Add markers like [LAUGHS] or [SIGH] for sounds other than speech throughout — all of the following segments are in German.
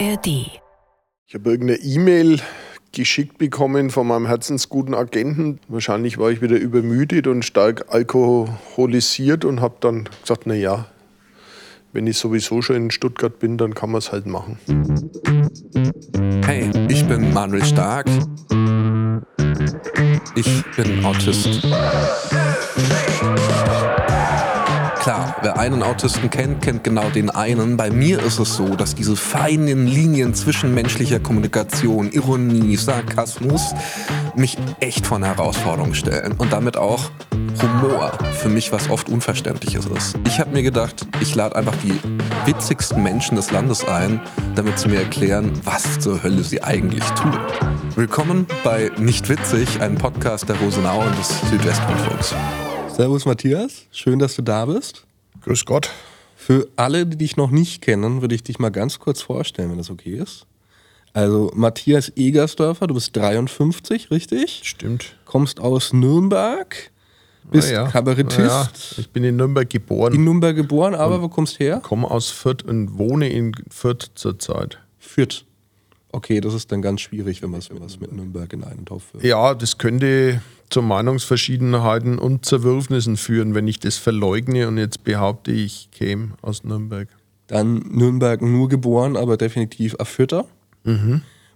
ARD. Ich habe irgendeine E-Mail geschickt bekommen von meinem herzensguten Agenten. Wahrscheinlich war ich wieder übermüdet und stark alkoholisiert und habe dann gesagt, na ja, wenn ich sowieso schon in Stuttgart bin, dann kann man es halt machen. Hey, ich bin Manuel Stark. Ich bin Autist. Wer einen Autisten kennt, kennt genau den einen. Bei mir ist es so, dass diese feinen Linien zwischen menschlicher Kommunikation, Ironie, Sarkasmus mich echt vor eine Herausforderung stellen. Und damit auch Humor für mich was oft Unverständliches ist. Ich habe mir gedacht, ich lade einfach die witzigsten Menschen des Landes ein, damit sie mir erklären, was zur Hölle sie eigentlich tun. Willkommen bei Nicht Witzig, einem Podcast der Rosenau und des Südwestrundfunks. Servus Matthias, schön, dass du da bist. Grüß Gott. Für alle, die dich noch nicht kennen, würde ich dich mal ganz kurz vorstellen, wenn das okay ist. Also Matthias Egersdörfer, du bist 53, richtig? Stimmt. Kommst aus Nürnberg, bist ja. Kabarettist, ja, ich bin in Nürnberg geboren, in Nürnberg geboren, aber wo kommst her? komme aus Fürth und wohne in Fürth zurzeit. Fürth. Okay, das ist dann ganz schwierig, wenn man es mit Nürnberg in einen Topf wirft. Ja, das könnte zu Meinungsverschiedenheiten und Zerwürfnissen führen, wenn ich das verleugne und jetzt behaupte, ich käme aus Nürnberg. Dann Nürnberg nur geboren, aber definitiv Erfütter.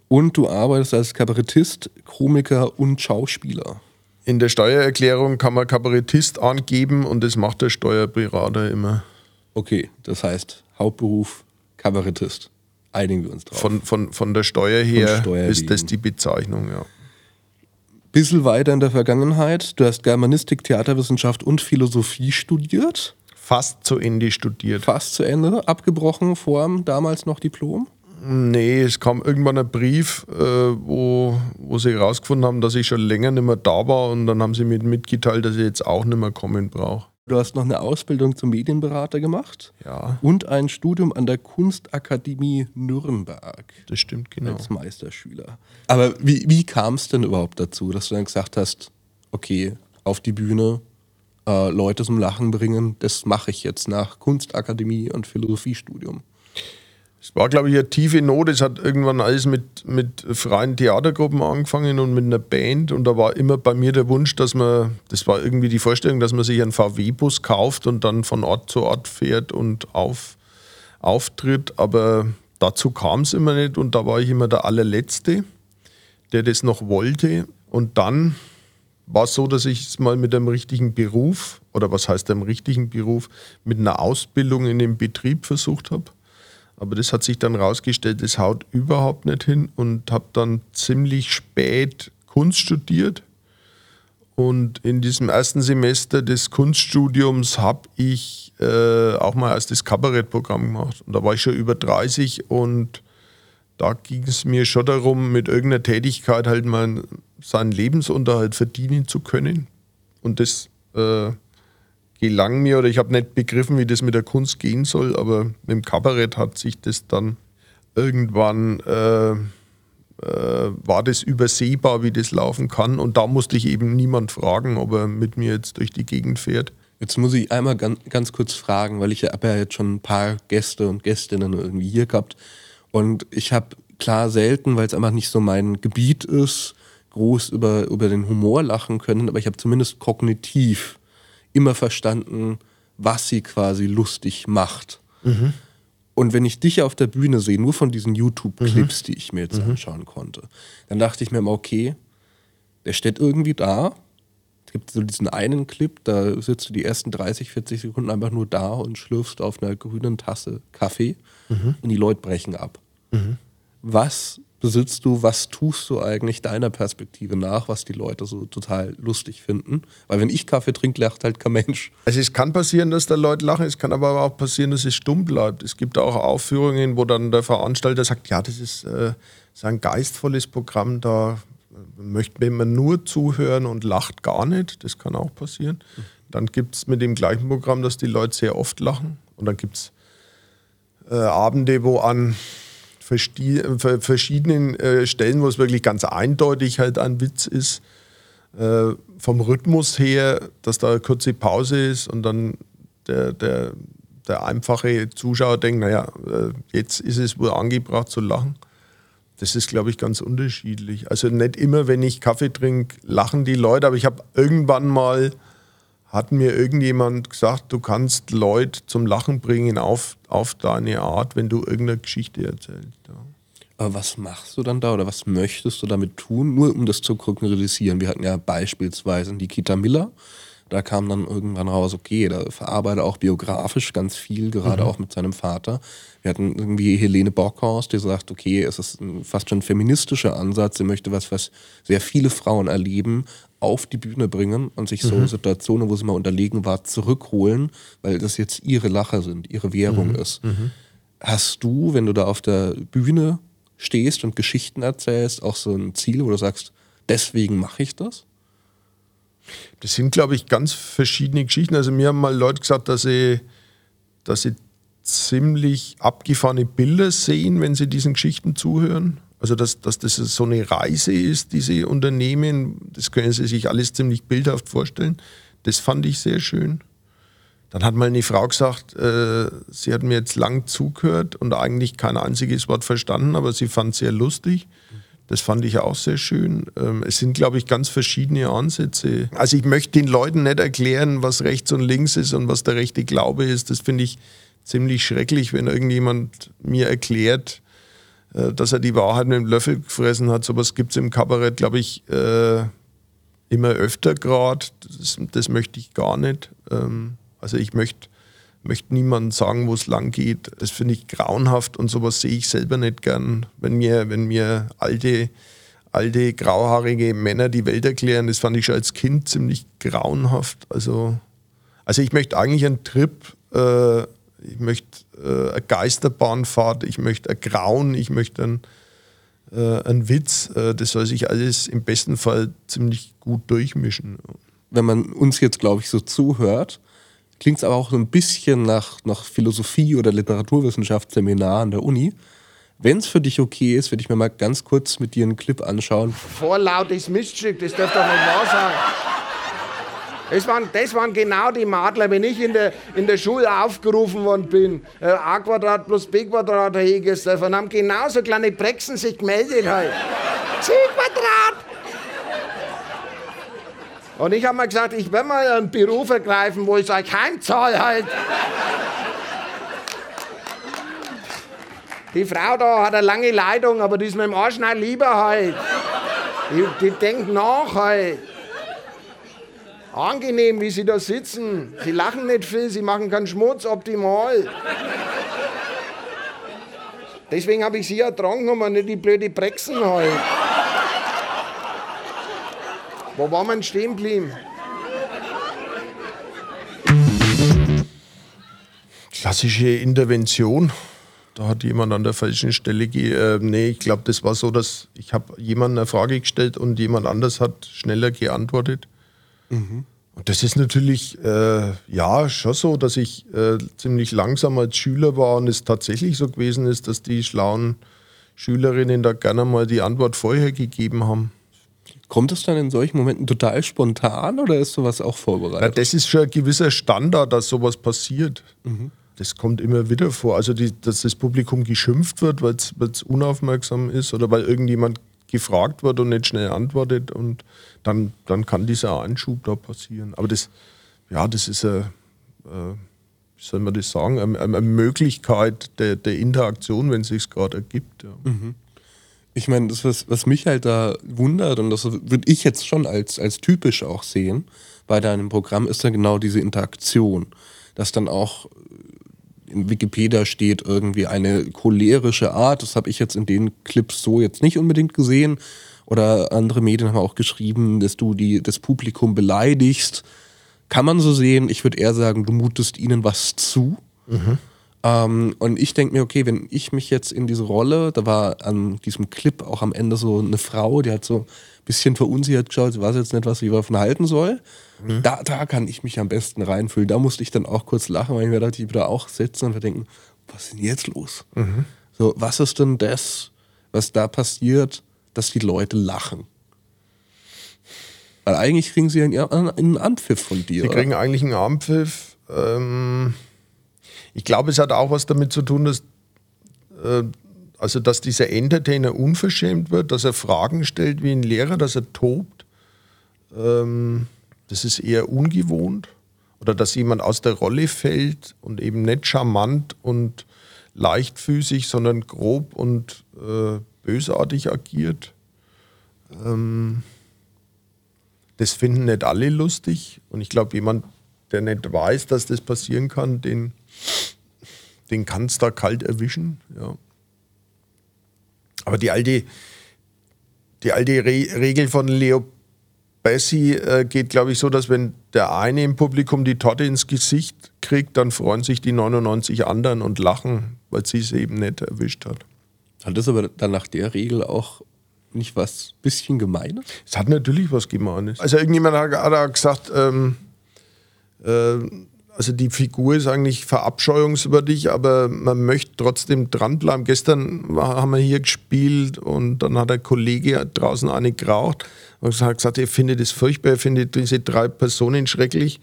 Und du arbeitest als Kabarettist, Komiker und Schauspieler. In der Steuererklärung kann man Kabarettist angeben und das macht der Steuerberater immer. Okay, das heißt Hauptberuf Kabarettist. Einigen wir uns drauf. Von, von, von der Steuer her ist das die Bezeichnung, ja. Bisschen weiter in der Vergangenheit. Du hast Germanistik, Theaterwissenschaft und Philosophie studiert. Fast zu Ende studiert. Fast zu Ende. Abgebrochen vor dem damals noch Diplom. Nee, es kam irgendwann ein Brief, äh, wo, wo sie herausgefunden haben, dass ich schon länger nicht mehr da war und dann haben sie mir mitgeteilt, dass ich jetzt auch nicht mehr kommen brauche. Du hast noch eine Ausbildung zum Medienberater gemacht. Ja, Und ein Studium an der Kunstakademie Nürnberg. das stimmt genau. als Meisterschüler. Aber wie, wie kam es denn überhaupt dazu, dass du dann gesagt hast, okay, auf die Bühne, äh, Leute zum Lachen bringen, das mache ich jetzt nach Kunstakademie und Philosophiestudium. Es war, glaube ich, eine tiefe Not. Es hat irgendwann alles mit, mit freien Theatergruppen angefangen und mit einer Band. Und da war immer bei mir der Wunsch, dass man, das war irgendwie die Vorstellung, dass man sich einen VW-Bus kauft und dann von Ort zu Ort fährt und auf, auftritt. Aber dazu kam es immer nicht und da war ich immer der allerletzte, der das noch wollte. Und dann war es so, dass ich es mal mit einem richtigen Beruf, oder was heißt einem richtigen Beruf, mit einer Ausbildung in dem Betrieb versucht habe. Aber das hat sich dann rausgestellt, das haut überhaupt nicht hin und habe dann ziemlich spät Kunst studiert. Und in diesem ersten Semester des Kunststudiums habe ich äh, auch mal erst das Kabarettprogramm gemacht. Und da war ich schon über 30 und da ging es mir schon darum, mit irgendeiner Tätigkeit halt mal seinen Lebensunterhalt verdienen zu können. Und das äh, gelang mir oder ich habe nicht begriffen, wie das mit der Kunst gehen soll, aber mit dem Kabarett hat sich das dann irgendwann äh, äh, war das übersehbar, wie das laufen kann. Und da musste ich eben niemand fragen, ob er mit mir jetzt durch die Gegend fährt. Jetzt muss ich einmal ganz, ganz kurz fragen, weil ich habe ja jetzt schon ein paar Gäste und Gästinnen irgendwie hier gehabt. Und ich habe klar selten, weil es einfach nicht so mein Gebiet ist, groß über, über den Humor lachen können, aber ich habe zumindest kognitiv immer verstanden, was sie quasi lustig macht. Und wenn ich dich auf der Bühne sehe, nur von diesen YouTube-Clips, die ich mir jetzt anschauen konnte, dann dachte ich mir immer, okay, der steht irgendwie da. Es gibt so diesen einen Clip, da sitzt du die ersten 30, 40 Sekunden einfach nur da und schlürfst auf einer grünen Tasse Kaffee und die Leute brechen ab. Was besitzt du, was tust du eigentlich deiner Perspektive nach, was die Leute so total lustig finden? Weil wenn ich Kaffee trinke, lacht halt kein Mensch. Also es kann passieren, dass da Leute lachen, es kann aber auch passieren, dass es stumm bleibt. Es gibt auch Aufführungen, wo dann der Veranstalter sagt, ja, das ist, äh, ist ein geistvolles Programm, da möchte man nur zuhören und lacht gar nicht. Das kann auch passieren. Dann gibt es mit dem gleichen Programm, dass die Leute sehr oft lachen. Und dann gibt es äh, Abende, wo an äh, verschiedenen äh, Stellen, wo es wirklich ganz eindeutig halt ein Witz ist, äh, vom Rhythmus her, dass da eine kurze Pause ist und dann der, der, der einfache Zuschauer denkt, naja, äh, jetzt ist es wohl angebracht zu lachen. Das ist, glaube ich, ganz unterschiedlich. Also nicht immer, wenn ich Kaffee trinke, lachen die Leute, aber ich habe irgendwann mal, hat mir irgendjemand gesagt, du kannst Leute zum Lachen bringen auf, auf deine Art, wenn du irgendeine Geschichte erzählst. Ja. Aber was machst du dann da oder was möchtest du damit tun, nur um das zu konkretisieren? Wir hatten ja beispielsweise Nikita Miller, da kam dann irgendwann raus, okay, da verarbeitet auch biografisch ganz viel, gerade mhm. auch mit seinem Vater. Wir hatten irgendwie Helene Bockhorst, die sagt, okay, es ist fast schon ein feministischer Ansatz, sie möchte was, was sehr viele Frauen erleben, auf die Bühne bringen und sich so mhm. Situationen, wo sie mal unterlegen war, zurückholen, weil das jetzt ihre Lacher sind, ihre Währung mhm. ist. Mhm. Hast du, wenn du da auf der Bühne stehst und Geschichten erzählst, auch so ein Ziel, wo du sagst, deswegen mache ich das? Das sind, glaube ich, ganz verschiedene Geschichten. Also mir haben mal Leute gesagt, dass sie, dass sie ziemlich abgefahrene Bilder sehen, wenn sie diesen Geschichten zuhören. Also dass, dass das so eine Reise ist, die sie unternehmen, das können sie sich alles ziemlich bildhaft vorstellen. Das fand ich sehr schön. Dann hat mal eine Frau gesagt, äh, sie hat mir jetzt lang zugehört und eigentlich kein einziges Wort verstanden, aber sie fand es sehr lustig. Das fand ich auch sehr schön. Ähm, es sind, glaube ich, ganz verschiedene Ansätze. Also ich möchte den Leuten nicht erklären, was rechts und links ist und was der rechte Glaube ist. Das finde ich ziemlich schrecklich, wenn irgendjemand mir erklärt, dass er die Wahrheit mit dem Löffel gefressen hat. Sowas gibt es im Kabarett, glaube ich, äh, immer öfter gerade. Das, das, möchte ich gar nicht. Ähm, also ich möchte möchte niemandem sagen, wo es lang geht. Das finde ich grauenhaft und sowas sehe ich selber nicht gern. Wenn mir, wenn mir alte, alte, grauhaarige Männer die Welt erklären, das fand ich schon als Kind ziemlich grauenhaft. Also, also ich möchte eigentlich einen Trip, äh, ich möchte äh, eine Geisterbahnfahrt, ich möchte ein Grauen, ich möchte einen, äh, einen Witz. Äh, das soll sich alles im besten Fall ziemlich gut durchmischen. Wenn man uns jetzt, glaube ich, so zuhört, klingt es aber auch so ein bisschen nach, nach Philosophie- oder Literaturwissenschaftsseminar an der Uni. Wenn es für dich okay ist, würde ich mir mal ganz kurz mit dir einen Clip anschauen. Vorlautes Miststück, das darf doch nicht wahr sein. Das waren, das waren genau die Madler, wenn ich in der, in der Schule aufgerufen worden bin. Äh, A Quadrat plus B Quadrat, Herr Hegesdorf, und haben genauso kleine Brexen sich gemeldet. Halt. C Quadrat! Und ich habe mal gesagt, ich werde mal einen Beruf ergreifen, wo ich euch heimzahle halt. Die Frau da hat eine lange Leitung, aber die ist mit dem Arsch nicht lieber halt. Die, die denkt nach halt. Angenehm, wie sie da sitzen. Sie lachen nicht viel, sie machen keinen Schmutz, optimal. Deswegen habe ich sie ertragen, aber nicht die blöde Brexen halt. Wo war man stehen geblieben? Klassische Intervention. Da hat jemand an der falschen Stelle ge äh, Nee, ich glaube, das war so, dass ich habe jemandem eine Frage gestellt und jemand anders hat schneller geantwortet. Mhm. Und das ist natürlich, äh, ja, schon so, dass ich äh, ziemlich langsam als Schüler war und es tatsächlich so gewesen ist, dass die schlauen Schülerinnen da gerne mal die Antwort vorher gegeben haben. Kommt es dann in solchen Momenten total spontan oder ist sowas auch vorbereitet? Ja, das ist schon ein gewisser Standard, dass sowas passiert. Mhm. Das kommt immer wieder vor. Also, die, dass das Publikum geschimpft wird, weil es unaufmerksam ist oder weil irgendjemand gefragt wird und nicht schnell antwortet und dann, dann kann dieser Anschub da passieren. Aber das, ja, das ist eine, äh, wie soll man das sagen, eine, eine Möglichkeit der, der, Interaktion, wenn es sich gerade ergibt. Ja. Mhm ich meine, das, was, was mich halt da wundert, und das würde ich jetzt schon als, als typisch auch sehen bei deinem Programm, ist dann genau diese Interaktion. Dass dann auch in Wikipedia steht irgendwie eine cholerische Art. Das habe ich jetzt in den Clips so jetzt nicht unbedingt gesehen. Oder andere Medien haben auch geschrieben, dass du die, das Publikum beleidigst. Kann man so sehen. Ich würde eher sagen, du mutest ihnen was zu. Mhm. Ähm, und ich denke mir, okay, wenn ich mich jetzt in diese Rolle, da war an diesem Clip auch am Ende so eine Frau, die hat so ein bisschen verunsichert geschaut, sie weiß jetzt nicht, was sie davon halten soll. Mhm. Da, da kann ich mich am besten reinfühlen. Da musste ich dann auch kurz lachen, weil ich mir dachte, ich wieder auch sitzen und wir denken, was ist denn jetzt los? Mhm. So, was ist denn das, was da passiert, dass die Leute lachen? Weil eigentlich kriegen sie einen, einen Anpfiff von dir. Sie kriegen eigentlich einen Anpfiff. Ähm ich glaube, es hat auch was damit zu tun, dass, äh, also dass dieser Entertainer unverschämt wird, dass er Fragen stellt wie ein Lehrer, dass er tobt. Ähm, das ist eher ungewohnt. Oder dass jemand aus der Rolle fällt und eben nicht charmant und leichtfüßig, sondern grob und äh, bösartig agiert. Ähm, das finden nicht alle lustig. Und ich glaube, jemand, der nicht weiß, dass das passieren kann, den, den kann es da kalt erwischen. Ja. Aber die alte, die alte Re Regel von Leo Bessie äh, geht, glaube ich, so, dass wenn der eine im Publikum die Torte ins Gesicht kriegt, dann freuen sich die 99 anderen und lachen, weil sie es eben nicht erwischt hat. Hat das aber dann nach der Regel auch nicht was bisschen Gemeines? Es hat natürlich was Gemeines. Also irgendjemand hat, hat gesagt, ähm, äh, also die Figur ist eigentlich verabscheuungswürdig, aber man möchte trotzdem dranbleiben. Gestern haben wir hier gespielt und dann hat der Kollege draußen eine geraucht und hat gesagt, er findet das furchtbar, er findet diese drei Personen schrecklich.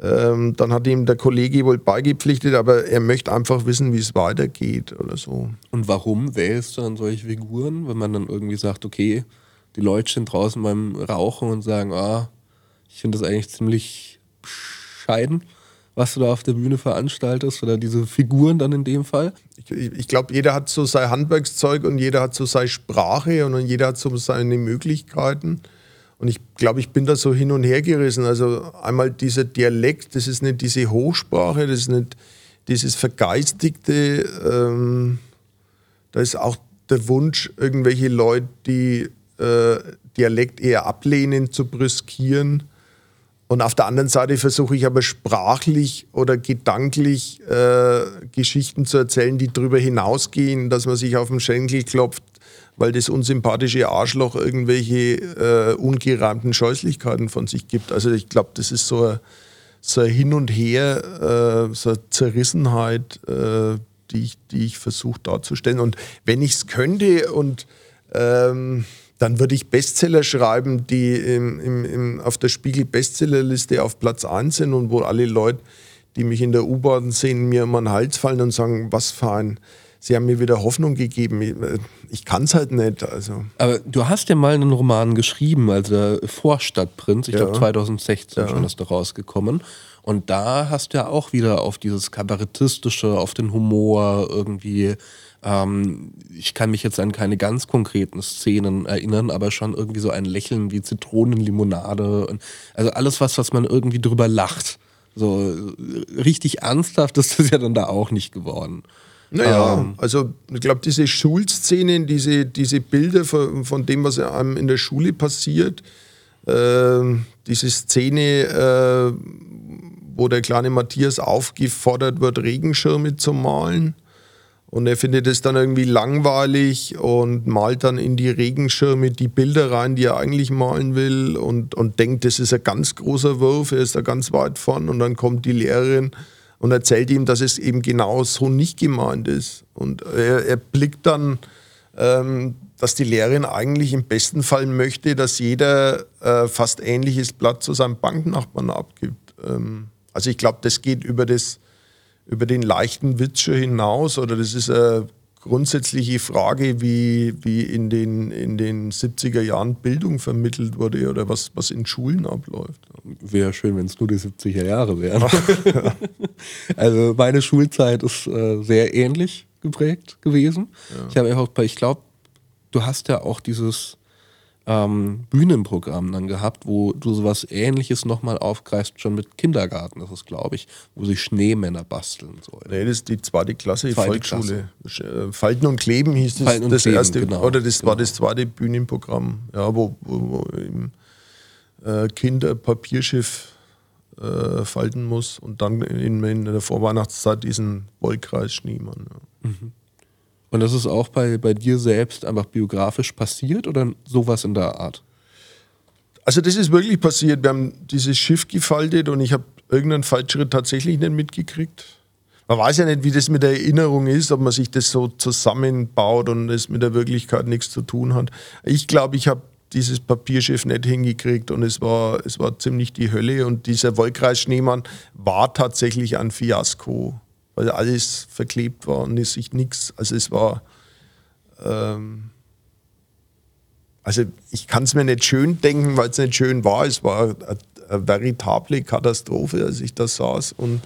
Ähm, dann hat ihm der Kollege wohl beigepflichtet, aber er möchte einfach wissen, wie es weitergeht oder so. Und warum wählst du dann solche Figuren, wenn man dann irgendwie sagt, okay, die Leute stehen draußen beim Rauchen und sagen, ah, ich finde das eigentlich ziemlich bescheiden was du da auf der Bühne veranstaltest oder diese Figuren dann in dem Fall? Ich, ich glaube, jeder hat so sein Handwerkszeug und jeder hat so seine Sprache und jeder hat so seine Möglichkeiten. Und ich glaube, ich bin da so hin und her gerissen. Also einmal dieser Dialekt, das ist nicht diese Hochsprache, das ist nicht dieses Vergeistigte. Ähm, da ist auch der Wunsch, irgendwelche Leute, die äh, Dialekt eher ablehnen, zu brüskieren. Und auf der anderen Seite versuche ich aber sprachlich oder gedanklich äh, Geschichten zu erzählen, die darüber hinausgehen, dass man sich auf den Schenkel klopft, weil das unsympathische Arschloch irgendwelche äh, ungereimten Scheußlichkeiten von sich gibt. Also ich glaube, das ist so ein, so ein Hin und Her, äh, so eine Zerrissenheit, äh, die ich, die ich versuche darzustellen. Und wenn ich es könnte und ähm, dann würde ich Bestseller schreiben, die im, im, im, auf der Spiegel-Bestsellerliste auf Platz 1 sind und wo alle Leute, die mich in der U-Bahn sehen, mir immer den Hals fallen und sagen, was für ein, sie haben mir wieder Hoffnung gegeben. Ich, ich kann es halt nicht. Also. Aber du hast ja mal einen Roman geschrieben, also Vorstadtprinz, ich ja. glaube 2016 ja. schon ist da rausgekommen. Und da hast du ja auch wieder auf dieses Kabarettistische, auf den Humor irgendwie ähm, ich kann mich jetzt an keine ganz konkreten Szenen erinnern, aber schon irgendwie so ein Lächeln wie Zitronenlimonade. Und, also alles was, was man irgendwie drüber lacht. So richtig ernsthaft ist das ja dann da auch nicht geworden. Naja, ähm, also ich glaube, diese Schulszenen, diese, diese Bilder von, von dem, was einem in der Schule passiert, äh, diese Szene, äh, wo der kleine Matthias aufgefordert wird, Regenschirme zu malen und er findet es dann irgendwie langweilig und malt dann in die Regenschirme die Bilder rein, die er eigentlich malen will und, und denkt, das ist ein ganz großer Wurf, er ist da ganz weit von. Und dann kommt die Lehrerin und erzählt ihm, dass es eben genau so nicht gemeint ist. Und er, er blickt dann, ähm, dass die Lehrerin eigentlich im besten Fall möchte, dass jeder äh, fast ähnliches Blatt zu seinem Banknachbarn abgibt. Ähm, also ich glaube, das geht über das über den leichten Witz schon hinaus oder das ist eine grundsätzliche Frage, wie, wie in, den, in den 70er Jahren Bildung vermittelt wurde oder was, was in Schulen abläuft. Wäre schön, wenn es nur die 70er Jahre wären. [LAUGHS] also meine Schulzeit ist äh, sehr ähnlich geprägt gewesen. Ja. Ich habe auch, ich glaube, du hast ja auch dieses ähm, Bühnenprogramm dann gehabt, wo du sowas ähnliches nochmal aufgreifst, schon mit Kindergarten, das ist, glaube ich, wo sie Schneemänner basteln sollen. Nee, das ist die zweite Klasse, die Volksschule. Klasse. Äh, Falten und Kleben hieß das, Falten das Kleben, erste, genau, oder das genau. war das zweite Bühnenprogramm, ja, wo, wo, wo eben, äh, Kinder Papierschiff äh, falten muss und dann in, in der Vorweihnachtszeit diesen Wollkreis Schneemann. Ja. Mhm. Und das ist auch bei, bei dir selbst einfach biografisch passiert oder sowas in der Art? Also das ist wirklich passiert. Wir haben dieses Schiff gefaltet und ich habe irgendeinen Fallschritt tatsächlich nicht mitgekriegt. Man weiß ja nicht, wie das mit der Erinnerung ist, ob man sich das so zusammenbaut und es mit der Wirklichkeit nichts zu tun hat. Ich glaube, ich habe dieses Papierschiff nicht hingekriegt und es war, es war ziemlich die Hölle und dieser Wollkreis Schneemann war tatsächlich ein Fiasko. Weil alles verklebt war und es sich nichts, also es war, ähm, also ich kann es mir nicht schön denken, weil es nicht schön war. Es war eine, veritable Katastrophe, als ich da saß und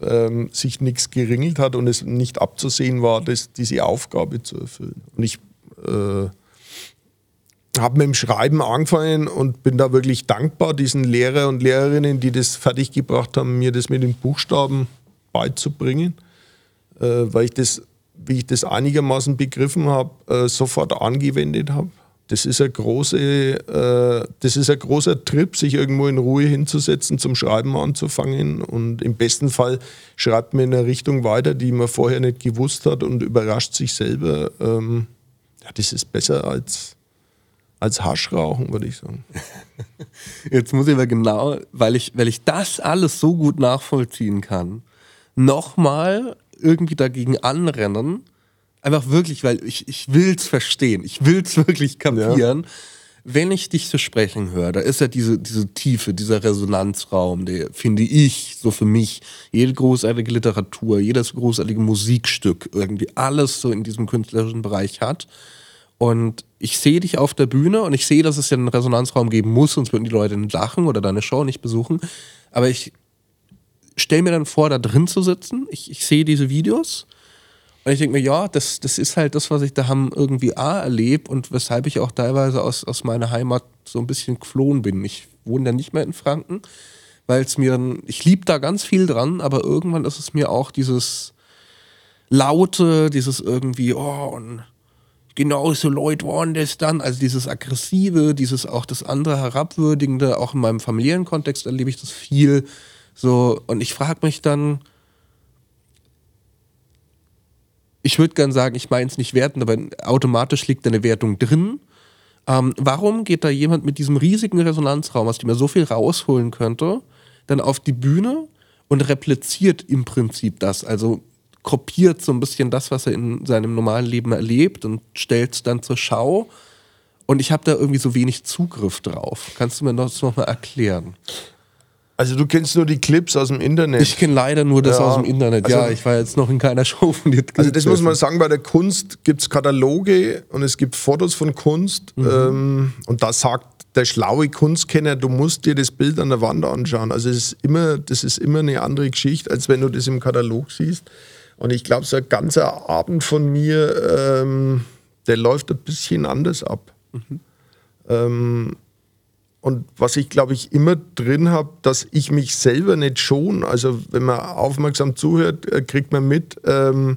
ähm, sich nichts geringelt hat und es nicht abzusehen war, das, diese Aufgabe zu erfüllen. Und ich äh, habe mit dem Schreiben angefangen und bin da wirklich dankbar diesen Lehrer und Lehrerinnen, die das fertiggebracht haben, mir das mit den Buchstaben beizubringen, äh, weil ich das, wie ich das einigermaßen begriffen habe, äh, sofort angewendet habe. Das ist, ein große, äh, das ist ein großer Trip, sich irgendwo in Ruhe hinzusetzen, zum Schreiben anzufangen. Und im besten Fall schreibt man in eine Richtung weiter, die man vorher nicht gewusst hat und überrascht sich selber. Ähm, ja, das ist besser als, als Haschrauchen, würde ich sagen. [LAUGHS] Jetzt muss ich aber genau, weil ich, weil ich das alles so gut nachvollziehen kann, nochmal irgendwie dagegen anrennen Einfach wirklich, weil ich, ich will's verstehen. Ich will's [LAUGHS] wirklich kapieren. Ja. Wenn ich dich so sprechen höre, da ist ja diese, diese Tiefe, dieser Resonanzraum, der, finde ich, so für mich, jede großartige Literatur, jedes großartige Musikstück, irgendwie alles so in diesem künstlerischen Bereich hat. Und ich sehe dich auf der Bühne und ich sehe, dass es ja einen Resonanzraum geben muss, sonst würden die Leute nicht lachen oder deine Show nicht besuchen. Aber ich stelle mir dann vor, da drin zu sitzen. Ich, ich sehe diese Videos und ich denke mir, ja, das, das ist halt das, was ich da haben irgendwie A erlebt und weshalb ich auch teilweise aus, aus meiner Heimat so ein bisschen geflohen bin. Ich wohne ja nicht mehr in Franken, weil es mir dann, ich liebe da ganz viel dran, aber irgendwann ist es mir auch dieses Laute, dieses irgendwie, oh, und genau so Leute waren das dann, also dieses Aggressive, dieses auch das andere Herabwürdigende, auch in meinem familiären Kontext erlebe ich das viel. So, und ich frage mich dann, ich würde gern sagen, ich meine es nicht werten, aber automatisch liegt eine Wertung drin. Ähm, warum geht da jemand mit diesem riesigen Resonanzraum, aus dem er so viel rausholen könnte, dann auf die Bühne und repliziert im Prinzip das? Also kopiert so ein bisschen das, was er in seinem normalen Leben erlebt und stellt es dann zur Schau. Und ich habe da irgendwie so wenig Zugriff drauf. Kannst du mir das nochmal erklären? Also du kennst nur die Clips aus dem Internet. Ich kenne leider nur das ja, aus dem Internet. Also, ja, ich war jetzt noch in keiner [LAUGHS] Show von dir. Also das muss man sagen, bei der Kunst gibt es Kataloge und es gibt Fotos von Kunst. Mhm. Ähm, und da sagt der schlaue Kunstkenner, du musst dir das Bild an der Wand anschauen. Also es ist immer, das ist immer eine andere Geschichte, als wenn du das im Katalog siehst. Und ich glaube, so ein ganzer Abend von mir, ähm, der läuft ein bisschen anders ab. Mhm. Ähm, und was ich, glaube ich, immer drin habe, dass ich mich selber nicht schon, also wenn man aufmerksam zuhört, äh, kriegt man mit, ähm,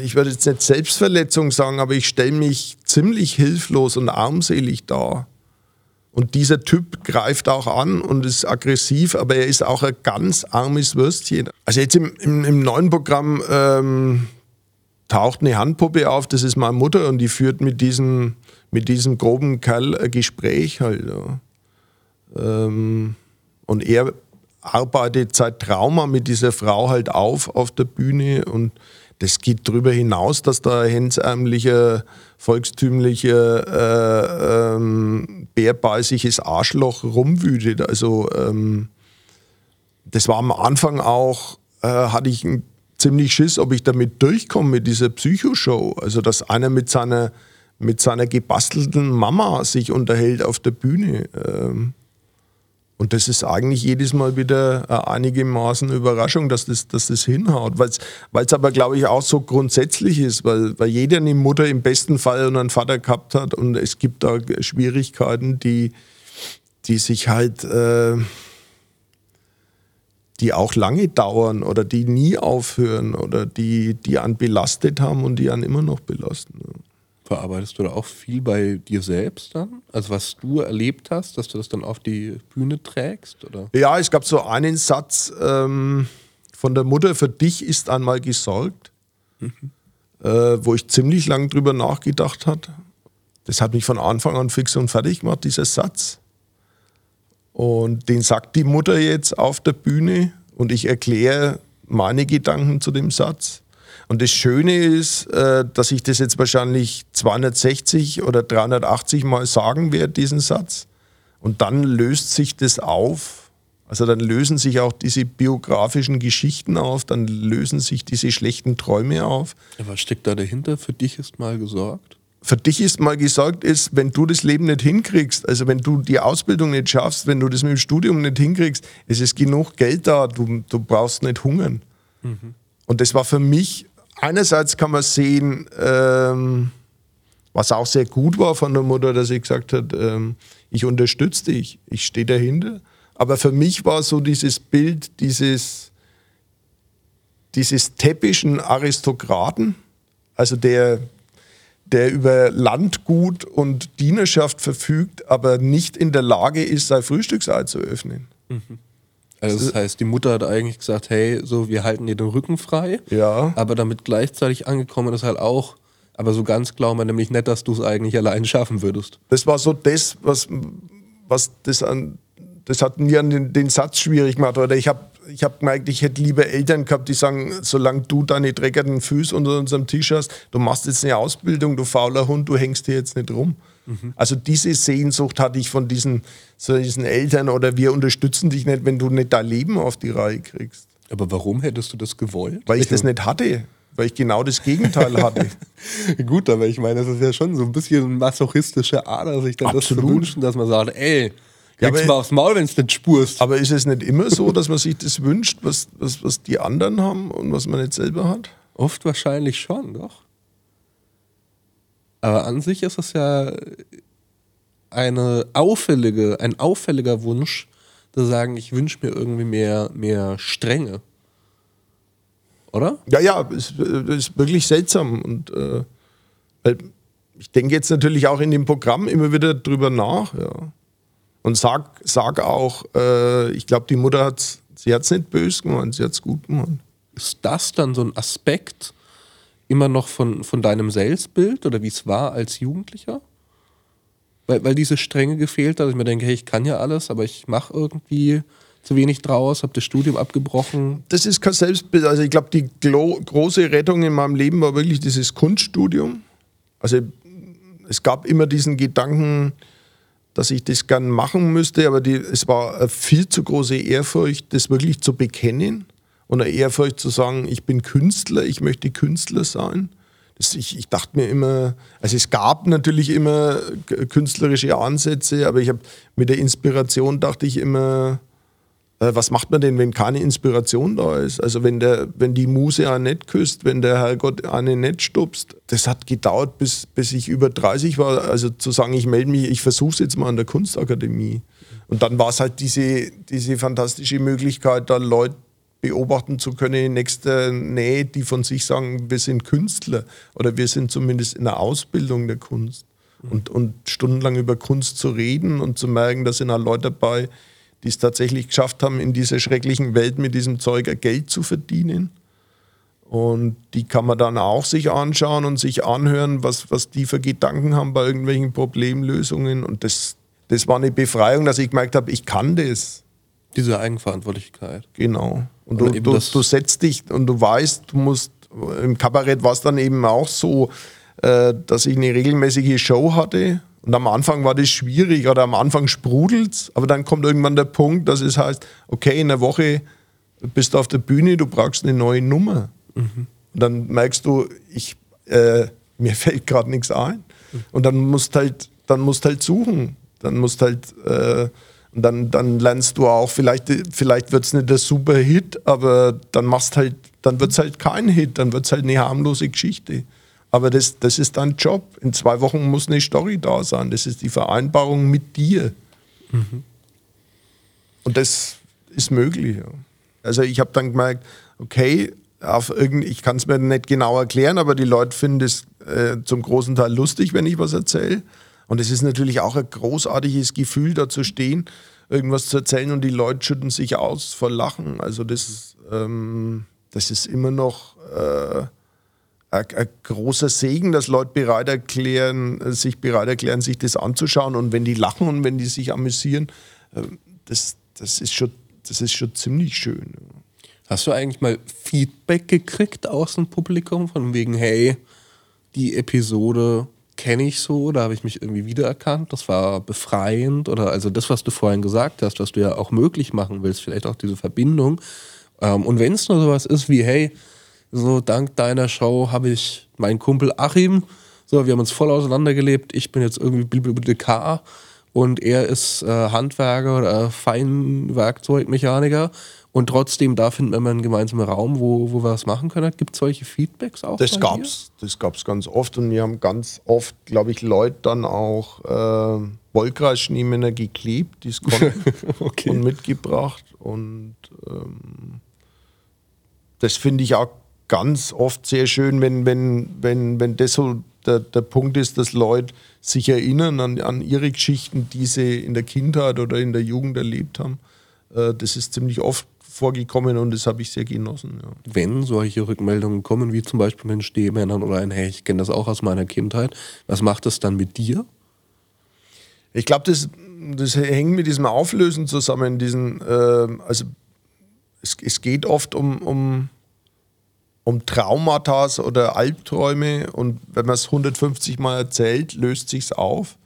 ich würde jetzt nicht Selbstverletzung sagen, aber ich stelle mich ziemlich hilflos und armselig dar. Und dieser Typ greift auch an und ist aggressiv, aber er ist auch ein ganz armes Würstchen. Also jetzt im, im, im neuen Programm ähm, taucht eine Handpuppe auf, das ist meine Mutter und die führt mit diesem mit diesem groben Kerl ein Gespräch halt. Ja. Ähm, und er arbeitet seit Trauma mit dieser Frau halt auf auf der Bühne und das geht darüber hinaus, dass da ein hemsärmlicher, volkstümlicher, äh, ähm, bärbeißiges Arschloch rumwütet. Also ähm, das war am Anfang auch, äh, hatte ich ziemlich Schiss, ob ich damit durchkomme mit dieser Psychoshow. Also dass einer mit seiner mit seiner gebastelten Mama sich unterhält auf der Bühne. Ähm, und das ist eigentlich jedes Mal wieder einigermaßen Überraschung, dass das, dass das hinhaut. Weil es aber, glaube ich, auch so grundsätzlich ist, weil, weil jeder eine Mutter im besten Fall und einen Vater gehabt hat und es gibt da Schwierigkeiten, die, die sich halt, äh, die auch lange dauern oder die nie aufhören oder die, die einen belastet haben und die einen immer noch belasten. Verarbeitest du da auch viel bei dir selbst dann? Also was du erlebt hast, dass du das dann auf die Bühne trägst? Oder? Ja, es gab so einen Satz ähm, von der Mutter, für dich ist einmal gesorgt, mhm. äh, wo ich ziemlich lang drüber nachgedacht habe. Das hat mich von Anfang an fix und fertig gemacht, dieser Satz. Und den sagt die Mutter jetzt auf der Bühne und ich erkläre meine Gedanken zu dem Satz. Und das Schöne ist, äh, dass ich das jetzt wahrscheinlich 260 oder 380 Mal sagen werde, diesen Satz. Und dann löst sich das auf. Also dann lösen sich auch diese biografischen Geschichten auf, dann lösen sich diese schlechten Träume auf. Ja, was steckt da dahinter? Für dich ist mal gesorgt? Für dich ist mal gesagt, ist, wenn du das Leben nicht hinkriegst, also wenn du die Ausbildung nicht schaffst, wenn du das mit dem Studium nicht hinkriegst, es ist genug Geld da, du, du brauchst nicht hungern. Und das war für mich, einerseits kann man sehen, ähm, was auch sehr gut war von der Mutter, dass sie gesagt hat, ähm, ich unterstütze dich, ich stehe dahinter. Aber für mich war so dieses Bild dieses, dieses täppischen Aristokraten, also der, der über Landgut und Dienerschaft verfügt, aber nicht in der Lage ist, sein Frühstücksei zu öffnen. Also das heißt, die Mutter hat eigentlich gesagt, hey, so, wir halten dir den Rücken frei. Ja. Aber damit gleichzeitig angekommen ist halt auch, aber so ganz glauben wir nämlich nicht, dass du es eigentlich allein schaffen würdest. Das war so das, was, was das an, das hat mir den, den Satz schwierig gemacht. Oder ich habe ich hab gemerkt, ich hätte lieber Eltern gehabt, die sagen, solange du deine dreckigen Füße unter unserem Tisch hast, du machst jetzt eine Ausbildung, du fauler Hund, du hängst hier jetzt nicht rum. Also diese Sehnsucht hatte ich von diesen, so diesen Eltern oder wir unterstützen dich nicht, wenn du nicht dein Leben auf die Reihe kriegst. Aber warum hättest du das gewollt? Weil ich das nicht hatte. Weil ich genau das Gegenteil hatte. [LAUGHS] Gut, aber ich meine, das ist ja schon so ein bisschen masochistische Ader, sich dann das zu Absolut. wünschen, dass man sagt, ey, Ja, kriegst aber- mal aufs Maul, wenn es nicht spurst. Aber ist es nicht immer so, dass man sich das wünscht, was, was, was die anderen haben und was man nicht selber hat? Oft wahrscheinlich schon, doch. Aber an sich ist es ja eine auffällige, ein auffälliger Wunsch, zu sagen, ich wünsche mir irgendwie mehr, mehr Strenge. Oder? Ja, ja, ist, äh, ist wirklich seltsam. Und äh, ich denke jetzt natürlich auch in dem Programm immer wieder drüber nach. Ja. Und sag, sag auch, äh, ich glaube, die Mutter hat sie hat's nicht böse gemeint, sie hat es gut gemeint. Ist das dann so ein Aspekt immer noch von, von deinem Selbstbild oder wie es war als Jugendlicher? Weil, weil diese Strenge gefehlt hat, dass ich mir denke, hey, ich kann ja alles, aber ich mache irgendwie zu wenig draus, habe das Studium abgebrochen. Das ist kein Selbstbild. Also ich glaube, die große Rettung in meinem Leben war wirklich dieses Kunststudium. Also es gab immer diesen Gedanken, dass ich das gern machen müsste, aber die, es war eine viel zu große Ehrfurcht, das wirklich zu bekennen und eine Ehrfurcht zu sagen, ich bin Künstler, ich möchte Künstler sein. Das, ich, ich dachte mir immer, also es gab natürlich immer künstlerische Ansätze, aber ich habe mit der Inspiration dachte ich immer, äh, was macht man denn, wenn keine Inspiration da ist? Also wenn, der, wenn die Muse einen nicht küsst, wenn der Herrgott einen nicht stupst. Das hat gedauert, bis, bis ich über 30 war. Also zu sagen, ich melde mich, ich versuche es jetzt mal an der Kunstakademie. Und dann war es halt diese, diese fantastische Möglichkeit, da Leute beobachten zu können in nächster Nähe, die von sich sagen, wir sind Künstler oder wir sind zumindest in der Ausbildung der Kunst. Und, und stundenlang über Kunst zu reden und zu merken, da sind auch Leute dabei, die es tatsächlich geschafft haben, in dieser schrecklichen Welt mit diesem Zeug Geld zu verdienen. Und die kann man dann auch sich anschauen und sich anhören, was, was die für Gedanken haben bei irgendwelchen Problemlösungen. Und das, das war eine Befreiung, dass ich gemerkt habe, ich kann das. Diese Eigenverantwortlichkeit. Genau. Und du, du, du setzt dich und du weißt, du musst, im Kabarett war es dann eben auch so, äh, dass ich eine regelmäßige Show hatte. Und am Anfang war das schwierig oder am Anfang sprudelt's, aber dann kommt irgendwann der Punkt, dass es heißt, okay, in der Woche bist du auf der Bühne, du brauchst eine neue Nummer. Und dann merkst du, ich, äh, mir [LAUGHS] fällt gerade nichts ein. Und dann musst halt, dann musst halt suchen. Dann musst halt, äh, und dann, dann lernst du auch, vielleicht, vielleicht wird es nicht der super Hit, aber dann machst halt, dann wird es halt kein Hit, dann wird es halt eine harmlose Geschichte. Aber das, das ist dein Job. In zwei Wochen muss eine Story da sein. Das ist die Vereinbarung mit dir. Und das ist möglich. Ja. Also ich habe dann gemerkt, okay, auf irgend, ich kann es mir nicht genau erklären, aber die Leute finden es äh, zum großen Teil lustig, wenn ich was erzähle. Und es ist natürlich auch ein großartiges Gefühl, da zu stehen, irgendwas zu erzählen und die Leute schütten sich aus vor Lachen. Also das, ist, ähm, das ist immer noch äh, ein, ein großer Segen, dass Leute bereit erklären, sich bereit erklären, sich das anzuschauen. Und wenn die lachen und wenn die sich amüsieren, äh, das, das, ist schon, das ist schon ziemlich schön. Hast du eigentlich mal Feedback gekriegt aus dem Publikum von wegen, hey, die Episode kenne ich so, da habe ich mich irgendwie wiedererkannt. Das war befreiend oder also das, was du vorhin gesagt hast, was du ja auch möglich machen willst, vielleicht auch diese Verbindung. Ähm, und wenn es nur sowas ist wie, hey, so dank deiner Show habe ich meinen Kumpel Achim, so wir haben uns voll auseinandergelebt. Ich bin jetzt irgendwie Bibliothekar und er ist äh, Handwerker oder Feinwerkzeugmechaniker und trotzdem da finden wir immer einen gemeinsamen Raum, wo, wo wir was machen können. Gibt es solche Feedbacks auch? Das gab's, das gab's ganz oft und wir haben ganz oft, glaube ich, Leute dann auch äh, Wollkreisschneemänner geklebt, die [LAUGHS] konnten okay. und mitgebracht und ähm, das finde ich auch ganz oft sehr schön, wenn, wenn, wenn, wenn das so der, der Punkt ist, dass Leute sich erinnern an, an ihre Geschichten, die sie in der Kindheit oder in der Jugend erlebt haben. Äh, das ist ziemlich oft vorgekommen und das habe ich sehr genossen. Ja. Wenn solche Rückmeldungen kommen, wie zum Beispiel mit den Stehmännern oder ein, hey, ich kenne das auch aus meiner Kindheit, was macht das dann mit dir? Ich glaube, das, das hängt mit diesem Auflösen zusammen. Diesen, äh, also es, es geht oft um, um um Traumata oder Albträume und wenn man es 150 Mal erzählt, löst sich's auf.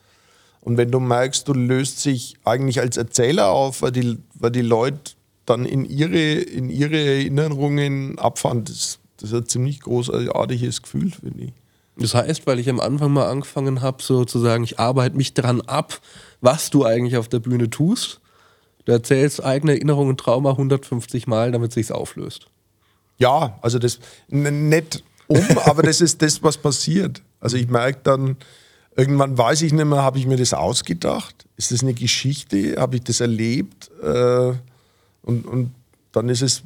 Und wenn du merkst, du löst sich eigentlich als Erzähler auf, weil die, weil die Leute dann in ihre, in ihre Erinnerungen abfahren, das, das ist ein ziemlich großartiges Gefühl, finde ich. Das heißt, weil ich am Anfang mal angefangen habe, sozusagen, ich arbeite mich dran ab, was du eigentlich auf der Bühne tust. Du erzählst eigene Erinnerungen, Trauma 150 Mal, damit sich's auflöst. Ja, also das nicht um, [LAUGHS] aber das ist das, was passiert. Also ich merke dann, irgendwann weiß ich nicht mehr, habe ich mir das ausgedacht? Ist das eine Geschichte? Habe ich das erlebt? Äh, und, und dann ist es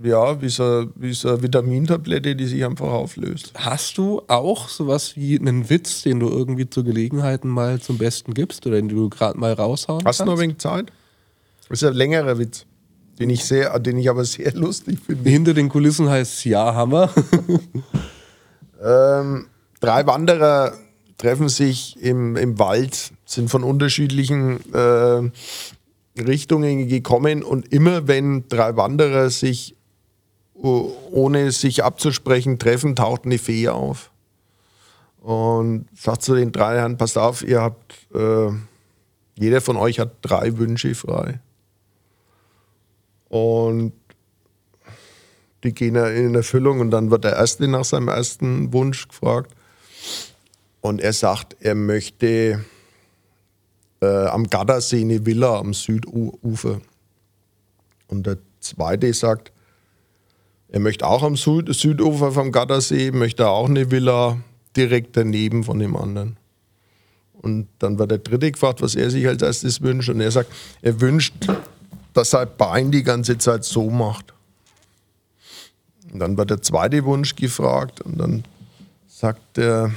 ja, wie so, wie so eine Vitamintablette, die sich einfach auflöst. Hast du auch sowas wie einen Witz, den du irgendwie zu Gelegenheiten mal zum Besten gibst oder den du gerade mal raushauen Hast kannst? du noch ein wenig Zeit? Das ist ein längerer Witz den ich sehr, den ich aber sehr lustig finde. Hinter den Kulissen heißt es ja Hammer. [LAUGHS] ähm, drei Wanderer treffen sich im, im Wald, sind von unterschiedlichen äh, Richtungen gekommen und immer wenn drei Wanderer sich ohne sich abzusprechen treffen, taucht eine Fee auf und sagt zu den drei Herren, passt auf, ihr habt, äh, jeder von euch hat drei Wünsche frei. Und die gehen in Erfüllung und dann wird der Erste nach seinem ersten Wunsch gefragt. Und er sagt, er möchte äh, am Gardasee eine Villa am Südufer. Und der Zweite sagt, er möchte auch am Süd Südufer vom Gardasee, möchte auch eine Villa direkt daneben von dem anderen. Und dann wird der Dritte gefragt, was er sich als erstes wünscht. Und er sagt, er wünscht dass sein Bein die ganze Zeit so macht. Und dann wird der zweite Wunsch gefragt und dann sagt der,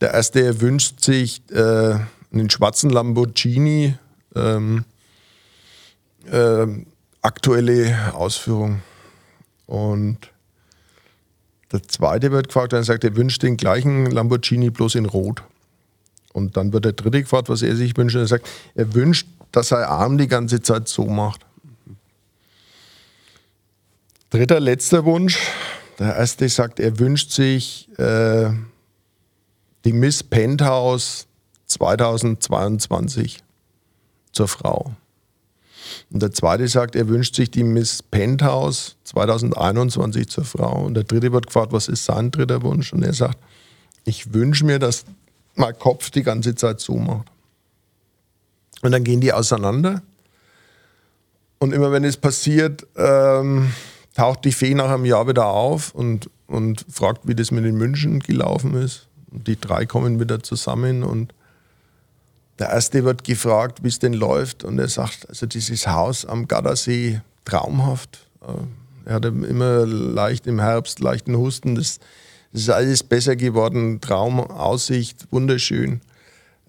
der erste, er wünscht sich äh, einen schwarzen Lamborghini, ähm, äh, aktuelle Ausführung. Und der zweite wird gefragt, dann sagt er, wünscht den gleichen Lamborghini bloß in Rot. Und dann wird der dritte gefragt, was er sich wünscht. Und er sagt, er wünscht dass er Arm die ganze Zeit so macht. Dritter, letzter Wunsch. Der erste sagt, er wünscht sich äh, die Miss Penthouse 2022 zur Frau. Und der zweite sagt, er wünscht sich die Miss Penthouse 2021 zur Frau. Und der dritte wird gefragt, was ist sein dritter Wunsch? Und er sagt, ich wünsche mir, dass mein Kopf die ganze Zeit so macht. Und dann gehen die auseinander. Und immer wenn es passiert, ähm, taucht die Fee nach einem Jahr wieder auf und, und fragt, wie das mit den München gelaufen ist. Und die drei kommen wieder zusammen und der erste wird gefragt, wie es denn läuft. Und er sagt, also dieses Haus am Gardasee, traumhaft. Äh, er hatte immer leicht im Herbst, leichten Husten. Das, das ist alles besser geworden. Traumaussicht, wunderschön.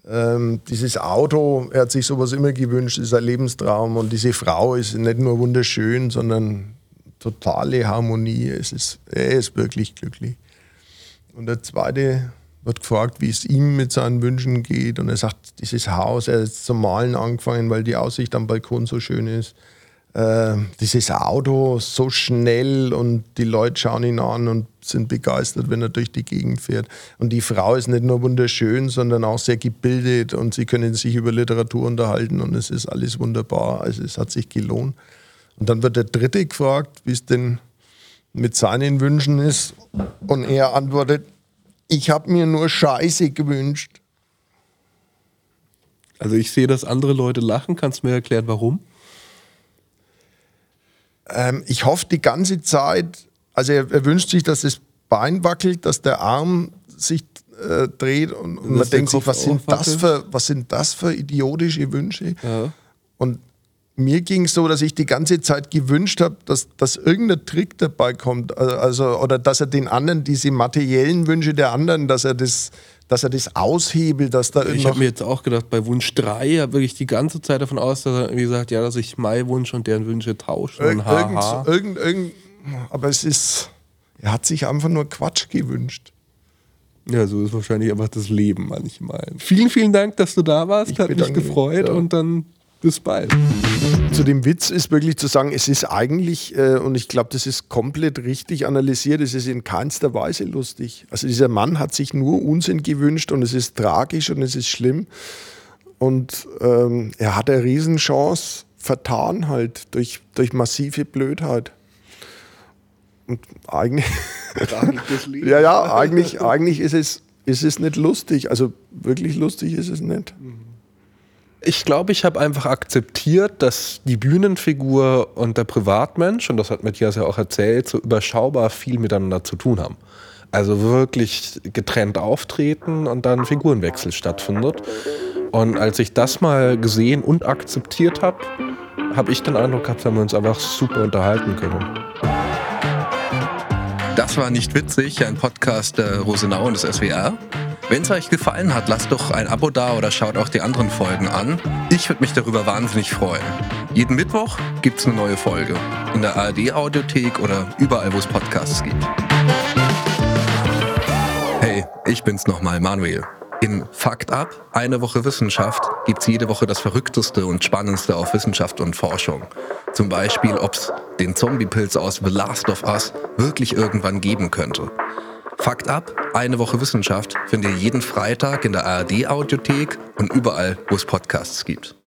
Ähm, dieses Auto, er hat sich sowas immer gewünscht, ist ein Lebenstraum. Und diese Frau ist nicht nur wunderschön, sondern totale Harmonie. Es ist, er ist wirklich glücklich. Und der zweite wird gefragt, wie es ihm mit seinen Wünschen geht. Und er sagt, dieses Haus, er ist zum Malen angefangen, weil die Aussicht am Balkon so schön ist. äh, dieses Auto so schnell und die Leute schauen ihn an und sind begeistert, wenn er durch die Gegend fährt. Und die Frau ist nicht nur wunderschön, sondern auch sehr gebildet und sie können sich über Literatur unterhalten und es ist alles wunderbar. Also es hat sich gelohnt. Und dann wird der Dritte gefragt, wie es denn mit seinen Wünschen ist. Und er antwortet, ich habe mir nur Scheiße gewünscht. Also ich sehe, dass andere Leute lachen. Kannst du mir erklären, warum? Ähm, ich hoffe die ganze Zeit, also er, er, wünscht sich, dass das Bein wackelt, dass der Arm sich äh, dreht und, und man denkt sich, was sind, das für, was sind das für idiotische Wünsche? Ja. Und mir ging es so, dass ich die ganze Zeit gewünscht habe, dass, dass irgendein Trick dabei kommt. Also, oder dass er den anderen, diese materiellen Wünsche der anderen, dass er das, dass er das aushebelt, dass da Ich habe mir jetzt auch gedacht, bei Wunsch 3 habe wirklich die ganze Zeit davon aus, dass er irgendwie sagt, ja, dass ich mein Wunsch und deren Wünsche tausche. Irgend, irgend, irgend, irgend, aber es ist, er hat sich einfach nur Quatsch gewünscht. Ja, so ist wahrscheinlich einfach das Leben manchmal. Vielen, vielen Dank, dass du da warst. Ich Hat mich gefreut ja. und dann bis bald. Zu dem Witz ist wirklich zu sagen, es ist eigentlich, äh, und ich glaube, das ist komplett richtig analysiert, es ist in keinster Weise lustig. Also dieser Mann hat sich nur Unsinn gewünscht und es ist tragisch und es ist schlimm. Und ähm, er hat eine Riesenchance vertan halt durch, durch massive Blödheit. Und eigentlich, [LAUGHS] ja, ja, eigentlich, eigentlich ist, es, ist es nicht lustig. Also wirklich lustig ist es nicht. Mhm. Ich glaube, ich habe einfach akzeptiert, dass die Bühnenfigur und der Privatmensch, und das hat Matthias ja auch erzählt, so überschaubar viel miteinander zu tun haben. Also wirklich getrennt auftreten und dann Figurenwechsel stattfindet. Und als ich das mal gesehen und akzeptiert habe, habe ich den Eindruck gehabt, haben wir uns einfach super unterhalten können. Das war nicht witzig, ein Podcast der Rosenau und des SWR. Wenn es euch gefallen hat, lasst doch ein Abo da oder schaut auch die anderen Folgen an. Ich würde mich darüber wahnsinnig freuen. Jeden Mittwoch gibt es eine neue Folge. In der ARD-Audiothek oder überall, wo es Podcasts gibt. Hey, ich bin's nochmal, Manuel. In Fakt Up, eine Woche Wissenschaft, gibt es jede Woche das Verrückteste und Spannendste auf Wissenschaft und Forschung. Zum Beispiel, ob es den Zombie-Pilz aus The Last of Us wirklich irgendwann geben könnte. Fakt ab, eine Woche Wissenschaft findet ihr jeden Freitag in der ARD-Audiothek und überall, wo es Podcasts gibt.